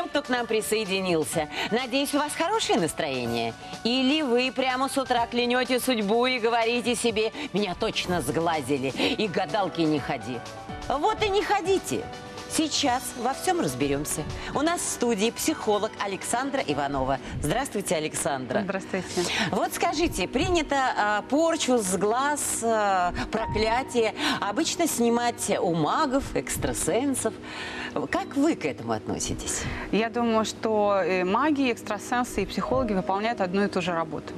всем, кто к нам присоединился. Надеюсь, у вас хорошее настроение? Или вы прямо с утра клянете судьбу и говорите себе, меня точно сглазили, и к гадалке не ходи. Вот и не ходите. Сейчас во всем разберемся. У нас в студии психолог Александра Иванова. Здравствуйте, Александра. Здравствуйте. Вот скажите, принято а, порчу с глаз, а, проклятие обычно снимать у магов, экстрасенсов. Как вы к этому относитесь? Я думаю, что и маги, экстрасенсы, и психологи выполняют одну и ту же работу.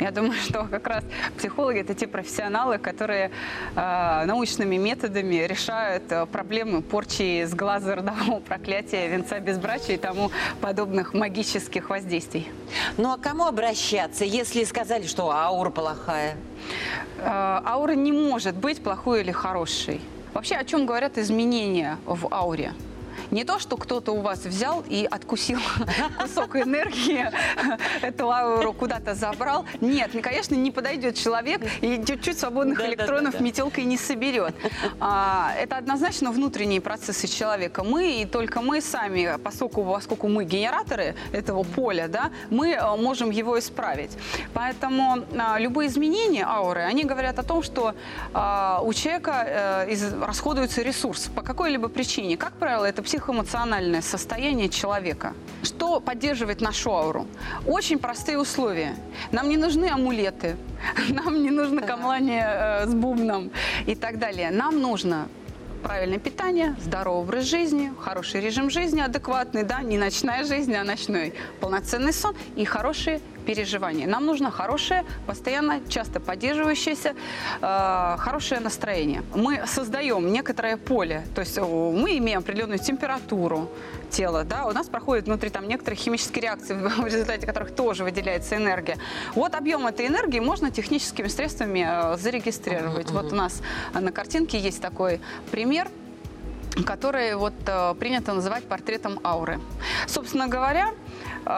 Я думаю, что как раз психологи – это те профессионалы, которые э, научными методами решают э, проблемы порчи с глаза родового проклятия, венца безбрачия и тому подобных магических воздействий. Ну а кому обращаться, если сказали, что аура плохая? Э, аура не может быть плохой или хорошей. Вообще, о чем говорят изменения в ауре? Не то, что кто-то у вас взял и откусил кусок энергии, эту ауру куда-то забрал. Нет, конечно, не подойдет человек и чуть-чуть свободных Да, электронов да, да. метелкой не соберет. А, Это однозначно внутренние процессы человека. Мы и только мы сами, поскольку, поскольку мы генераторы этого поля, да, мы э, можем его исправить. Поэтому а, любые изменения ауры, они говорят о том, что а, у человека э, из- расходуется ресурс по какой-либо причине. Как правило, это психоэмоциональное состояние человека. Что поддерживает нашу ауру? Очень простые условия. Нам не нужны амулеты, нам не нужно камлание э, с бубном и так далее. Нам нужно правильное питание, здоровый образ жизни, хороший режим жизни, адекватный, да, не ночная жизнь, а ночной, полноценный сон и хорошие переживания. Нам нужно хорошее, постоянно, часто поддерживающееся, э, хорошее настроение. Мы создаем некоторое поле, то есть э, мы имеем определенную температуру тела, да, у нас проходят внутри там некоторые химические реакции, в результате которых тоже выделяется энергия. Вот объем этой энергии можно техническими средствами э, зарегистрировать. Вот у нас на картинке есть такой пример который вот э, принято называть портретом ауры. Собственно говоря, э,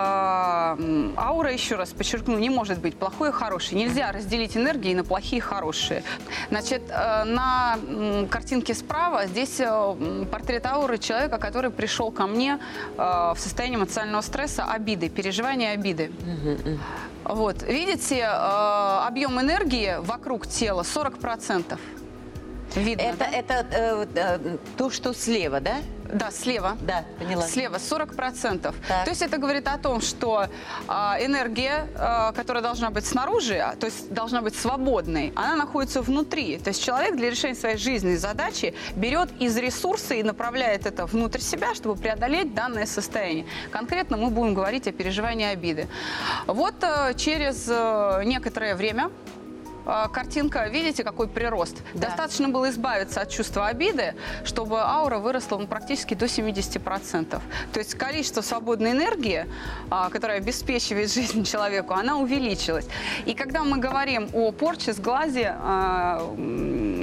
аура, еще раз подчеркну, не может быть плохой и хорошей. Нельзя разделить энергии на плохие и хорошие. Значит, э, на картинке справа здесь портрет ауры человека, который пришел ко мне в состоянии эмоционального стресса, обиды, переживания обиды. Вот, видите, объем энергии вокруг тела 40%. Видно, Это, да? это э, э, то, что слева, да? Да, слева. Да, поняла. Слева 40%. Так. То есть это говорит о том, что а, энергия, а, которая должна быть снаружи, а, то есть должна быть свободной, она находится внутри. То есть человек для решения своей жизненной задачи берет из ресурса и направляет это внутрь себя, чтобы преодолеть данное состояние. Конкретно мы будем говорить о переживании обиды. Вот э, через э, некоторое время картинка, видите, какой прирост. Да. Достаточно было избавиться от чувства обиды, чтобы аура выросла ну, практически до 70%. То есть количество свободной энергии, а, которая обеспечивает жизнь человеку, она увеличилась. И когда мы говорим о порче с глази, а,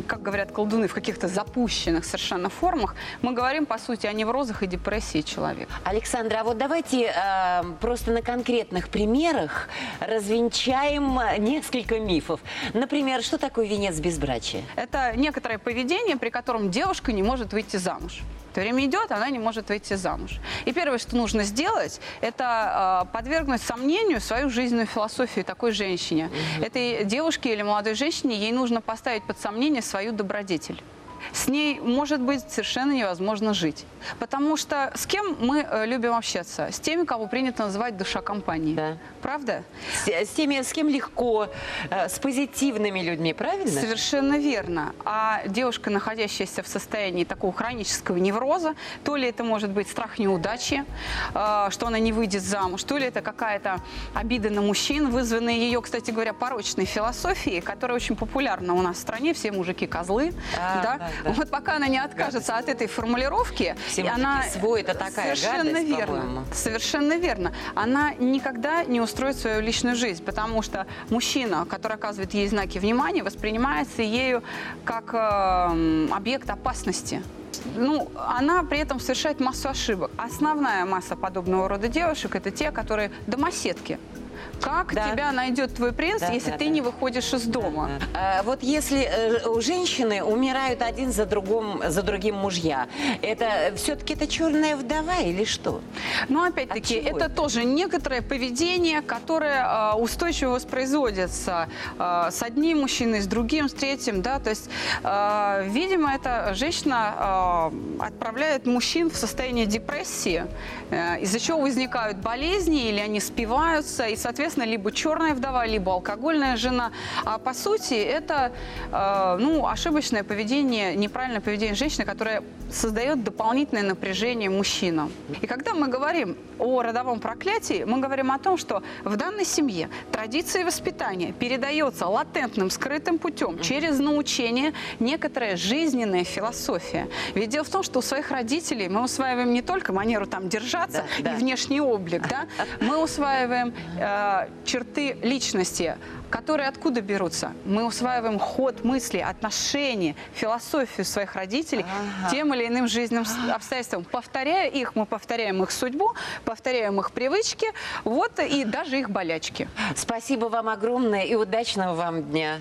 как говорят колдуны, в каких-то запущенных совершенно формах, мы говорим, по сути, о неврозах и депрессии человека. Александра, а вот давайте э, просто на конкретных примерах развенчаем несколько мифов. Например, что такое венец безбрачия? Это некоторое поведение, при котором девушка не может выйти замуж. То время идет, она не может выйти замуж. И первое, что нужно сделать, это э, подвергнуть сомнению свою жизненную философию такой женщине. Этой девушке или молодой женщине ей нужно поставить под сомнение свою добродетель. С ней, может быть, совершенно невозможно жить. Потому что с кем мы э, любим общаться? С теми, кого принято называть душа компании. Да. Правда? С, с теми, с кем легко, э, с позитивными людьми, правильно? Совершенно верно. А девушка, находящаяся в состоянии такого хронического невроза, то ли это может быть страх неудачи, э, что она не выйдет замуж, то ли это какая-то обида на мужчин, вызванная ее, кстати говоря, порочной философией, которая очень популярна у нас в стране, все мужики козлы. А, да? да, да. Вот пока она не откажется от этой формулировки, Все она свой, это такая совершенно гадость, верно. Совершенно верно. Она никогда не устроит свою личную жизнь, потому что мужчина, который оказывает ей знаки внимания, воспринимается ею как э, объект опасности. Ну, она при этом совершает массу ошибок. Основная масса подобного рода девушек – это те, которые домоседки Как Да. тебя найдет твой принц, Да, если да, ты да. не выходишь из дома? А, Вот если э, у женщины умирают один за, другом, за другим мужья, это все-таки это черная вдова или что? Но опять-таки, это это? тоже некоторое поведение, которое э, устойчиво воспроизводится э, с одним мужчиной, с другим, с третьим, да, то есть, э, видимо, эта женщина э, отправляет мужчин в состояние депрессии, э, из-за чего возникают болезни или они спиваются, и, соответственно, либо черная вдова, либо алкогольная жена. А по сути, это э, ну, ошибочное поведение, неправильное поведение женщины, которое создает дополнительное напряжение мужчинам. И когда мы говорим о родовом проклятии, мы говорим о том, что в данной семье традиция и воспитание передается латентным, скрытым путем через научение некоторая жизненная философия. Ведь дело в том, что у своих родителей мы усваиваем не только манеру там держаться Да, да. и внешний облик, да, мы усваиваем э, черты личности, которые откуда берутся? Мы усваиваем ход мысли, отношения, философию своих родителей Ага. тем или иным жизненным с- обстоятельствам. Повторяя их, мы повторяем их судьбу, повторяем их привычки, вот и даже их болячки. Спасибо вам огромное и удачного вам дня.